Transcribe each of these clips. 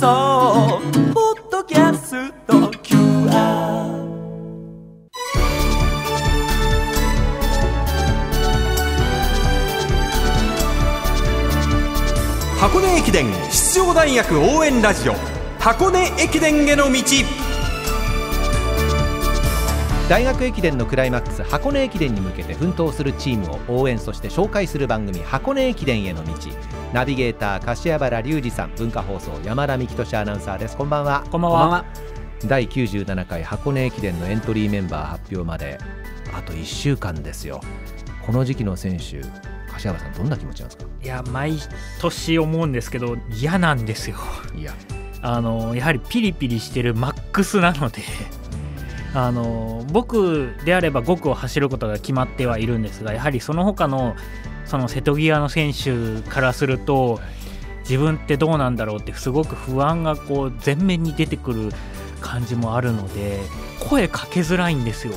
送ポッドキャスト。QR 箱根駅伝出場大学応援ラジオ。箱根駅伝への道。大学駅伝のクライマックス箱根駅伝に向けて奮闘するチームを応援そして紹介する番組箱根駅伝への道。ナビゲーター柏原隆二さん文化放送山田美希俊アナウンサーです。こんばんは。こんばんは。第97回箱根駅伝のエントリーメンバー発表まであと1週間ですよ。この時期の選手柏原さんどんな気持ちなんですか？いや毎年思うんですけど嫌なんですよ。いや。あのやはりピリピリしてるマックスなのであの僕であれば5区を走ることが決まってはいるんですがやはりその他のその瀬戸際の選手からすると自分ってどうなんだろうってすごく不安がこう前面に出てくる感じもあるので声かけづらいんですよ。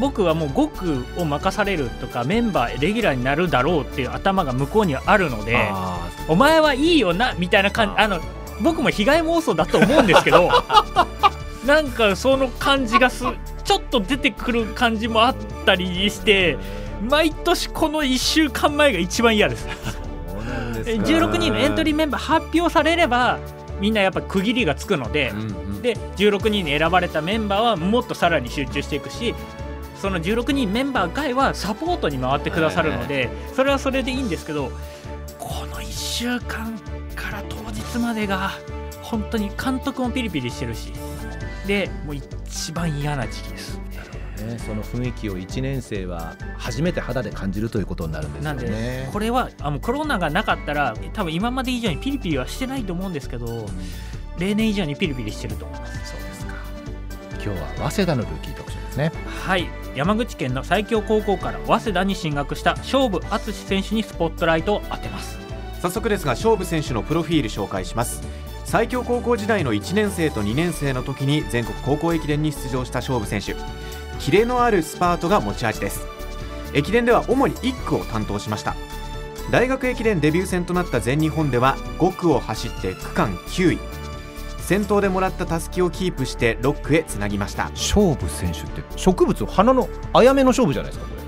僕はもう5区を任されるとかメンバーレギュラーになるだろうっていう頭が向こうにはあるのでお前はいいよなみたいな感じあの僕も被害妄想だと思うんですけどなんかその感じがすちょっと出てくる感じもあったりして毎年この1週間前が一番嫌です。16人のエントリーメンバー発表されればみんなやっぱ区切りがつくので、うんうん、で16人に選ばれたメンバーはもっとさらに集中していくしその16人メンバー外はサポートに回ってくださるので、それはそれでいいんですけどこの1週間から当日までが本当に監督もピリピリしてるしでもう一番嫌な時期です。その雰囲気を1年生は初めて肌で感じるということになるんですよね。これはあのコロナがなかったら多分今まで以上にピリピリはしてないと思うんですけど、例年以上にピリピリしてると思います。そうですか今日は早稲田のルーキー特集ですね。はい山口県の最強高校から早稲田に進学した勝負敦選手にスポットライトを当てます早速ですが勝負選手のプロフィール紹介します最強高校時代の1年生と2年生の時に全国高校駅伝に出場した勝負選手。キレのあるスパートが持ち味です。駅伝では主に1区を担当しました。大学駅伝デビュー戦となった全日本では5区を走って区間9位。先頭でもらったたすきをキープして6区へつなぎました。勝負選手って植物花のあやめの勝負じゃないですかこれ。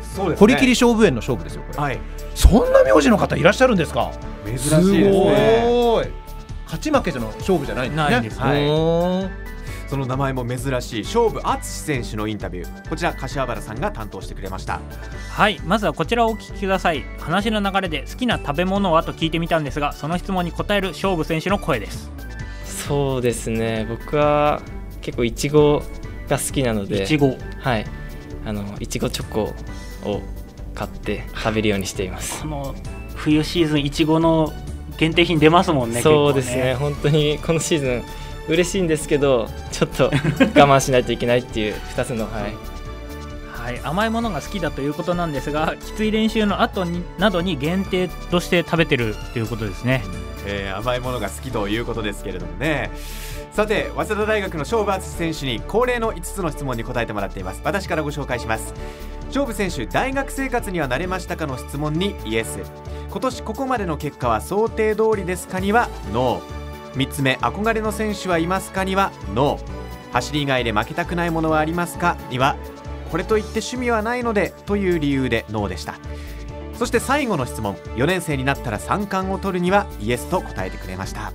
そうです、ね、堀切勝負園の勝負ですよこれ、はい、そんな名字の方いらっしゃるんですか？珍しいですね勝ち負けの勝負じゃないんですね。です、はい、その名前も珍しい勝負敦選手のインタビュー。こちら柏原さんが担当してくれました。はい。まずはこちらをお聞きください。話の流れで好きな食べ物はと聞いてみたんですがその質問に答える勝負選手の声です。そうですね。僕は結構いちごが好きなので。いちごはい。あのいちごチョコを買って食べるようにしています。この冬シーズンいちごの限定品出ますもんねそうですね、ね、本当にこのシーズン嬉しいんですけどちょっと我慢しないといけないっていう2つのはい。はい、甘いものが好きだということなんですがきつい練習の後になどに限定として食べてるということですね、えー、甘いものが好きということですけれどもね。さて早稲田大学の勝負敦選手に恒例の5つの質問に答えてもらっています。私からご紹介します勝負選手大学生活には慣れましたかの質問にイエス。今年ここまでの結果は想定通りですかにはノー。3つ目憧れの選手はいますかにはノー。走り以外で負けたくないものはありますかにはこれといって趣味はないのでという理由でノーでした。そして最後の質問。4年生になったら3冠を取るにはイエスと答えてくれました。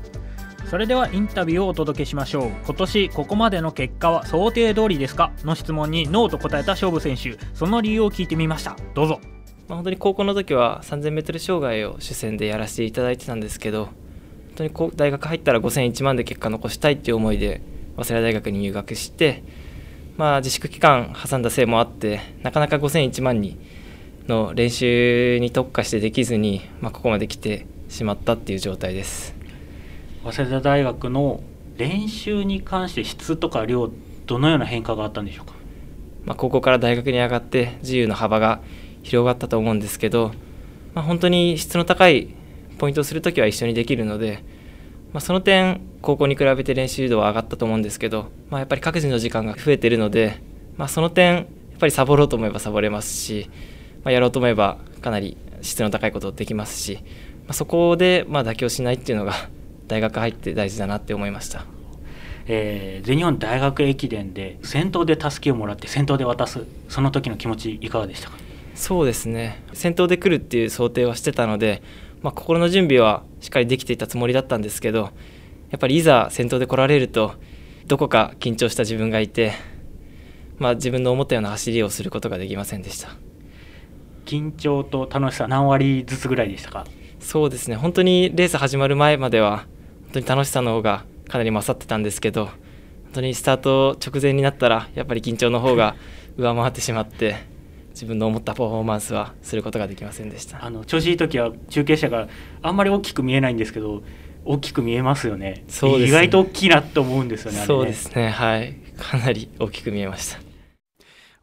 それではインタビューをお届けしましょう。今年ここまでの結果は想定通りですか？の質問にノーと答えた勝負選手。その理由を聞いてみました。どうぞ。まあ、本当に高校の時は 3000m 障害を主戦でやらせていただいてたんですけど本当に大学入ったら5000、1万で結果残したいっていう思いで早稲田大学に入学してまあ、自粛期間挟んだせいもあってなかなか5000、1万にの練習に特化してできずに、まあ、ここまで来てしまったっていう状態です。早稲田大学の練習に関して質とか量どのような変化があったんでしょうか、まあ、高校から大学に上がって自由の幅が広がったと思うんですけど、まあ、本当に質の高いポイントをするときは一緒にできるので、まあ、その点高校に比べて練習度は上がったと思うんですけど、まあ、やっぱり各自の時間が増えているので、まあ、その点やっぱりサボろうと思えばサボれますし、まあ、やろうと思えばかなり質の高いことできますし、まあ、そこでまあ妥協しないっていうのが大学入って大事だなって思いました。えー全日本大学駅伝で先頭でたすきをもらって先頭で渡すその時の気持ちいかがでしたか？そうですね。先頭で来るっていう想定はしてたので、まあ、心の準備はしっかりできていたつもりだったんですけどやっぱりいざ先頭で来られるとどこか緊張した自分がいて、まあ、自分の思ったような走りをすることができませんでした。緊張と楽しさ何割ずつぐらいでしたか？そうですね。本当にレース始まる前までは本当に楽しさの方がかなり勝ってたんですけど本当にスタート直前になったらやっぱり緊張の方が上回ってしまって自分の思ったパフォーマンスはすることができませんでした。あの調子いい時は中継車があんまり大きく見えないんですけど大きく見えますよね。そうですね。意外と大きいなと思うんですよねね。そうですね。はい。かなり大きく見えました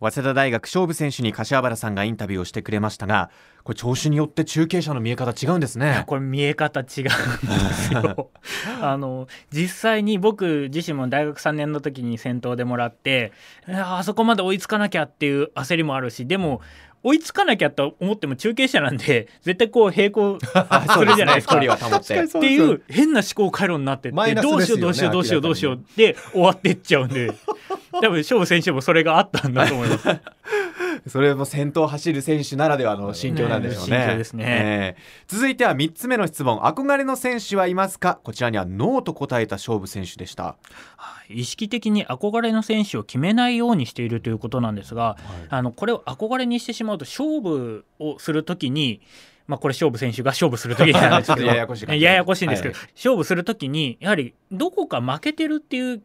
早稲田大学勝負選手に柏原さんがインタビューをしてくれましたがこれ調子によって中継車の見え方違うんですね。これ見え方違うんですよ。あの実際に僕自身も大学3年の時に先頭でもらってあそこまで追いつかなきゃっていう焦りもあるしでも追いつかなきゃと思っても中継車なんで 絶対こう並行 するじゃないですか。ってっていう変な思考回路になってって、どうしようどうしようどうしようどうしようで終わってっちゃうんで多分勝負選手もそれがあったんだと思います。それも先頭走る選手ならではの心境なんでしょうね。ねね。ええ。続いては3つ目の質問。憧れの選手はいますか？こちらにはノーと答えた勝負選手でした。意識的に憧れの選手を決めないようにしているということなんですが、あのこれを憧れにしてしまうと勝負をするときに、まあ、これ勝負選手が勝負するときなんですけど。ややこしい感じややこしいんですけど、は勝負するときにやはりどこか負けてるっていう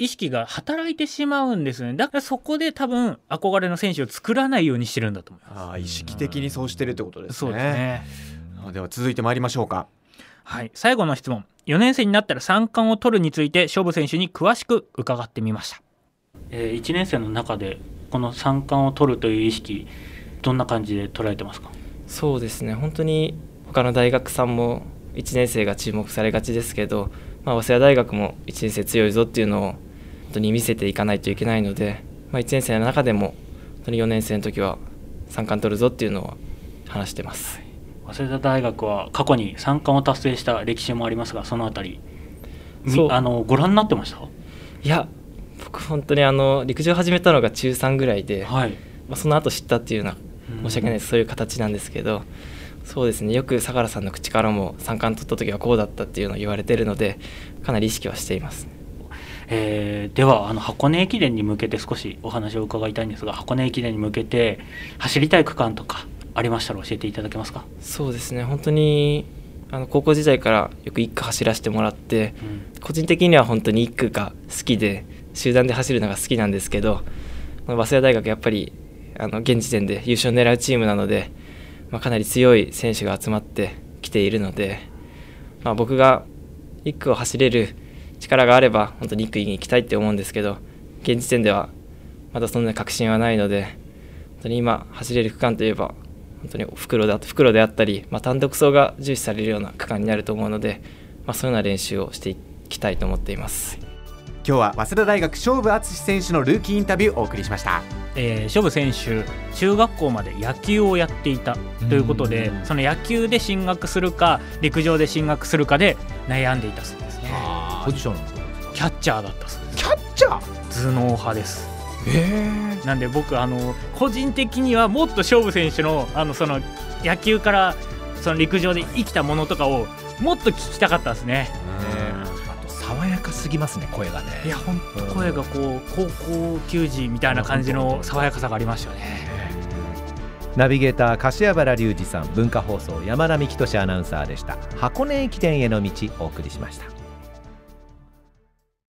意識が働いてしまうんですよね。だからそこで多分憧れの選手を作らないようにしてるんだと思います。ああ意識的にそうしてるってことですね。そうですね。あでは続いて参りましょうか。はい、最後の質問。4年生になったら三冠を取るについて勝負選手に詳しく伺ってみました、え1年生の中でこの三冠を取るという意識どんな感じで捉えてますか？そうですね。本当に他の大学さんも1年生が注目されがちですけど、まあ、早稲田大学も1年生強いぞっていうのを本当に見せていかないといけないので、まあ、1年生の中でも本当に4年生の時は三冠取るぞっていうのを話してます。早稲田大学は過去に三冠を達成した歴史もありますがそのあたりみそう。あのご覧になってました？いや僕本当にあの陸上始めたのが中3ぐらいで、はい。まあ、その後知ったっていうような申し訳ないです。そういう形なんですけどそうですね。よく相良さんの口からも三冠取った時はこうだったっていうのを言われてるのでかなり意識はしていますえーではあの箱根駅伝に向けて少しお話を伺いたいんですが箱根駅伝に向けて走りたい区間とかありましたら教えていただけますか、そうですね。本当にあの高校時代からよく1区走らせてもらってうん。個人的には本当に1区が好きで集団で走るのが好きなんですけどまあ早稲田大学やっぱりあの現時点で優勝を狙うチームなので、まあ、かなり強い選手が集まってきているので、まあ、僕が1区を走れる力があれば本当に1区に行きたいって思うんですけど現時点ではまだそんな確信はないので本当に今走れる区間といえば本当に袋だ袋であったり、まあ、単独走が重視されるような区間になると思うので、まあ、そういうような練習をしていきたいと思っています。今日は早稲田大学勝負敦選手のルーキーインタビューをお送りしました。えー、勝負選手中学校まで野球をやっていたということでその野球で進学するか陸上で進学するかで悩んでいたそうですねポジションなんですかキャッチャーだったそうです。キャッチャー？頭脳派です。えなんで僕あの個人的にはもっと勝負選手のあのその野球からその陸上で生きたものとかをもっと聞きたかったですね。あと爽やかすぎますね声がね。いや本当声がこう高校球児みたいな感じの爽やかさがありましたよね。ナビゲーター柏原隆二さん文化放送山田美希俊アナウンサーでした。箱根駅伝への道お送りしました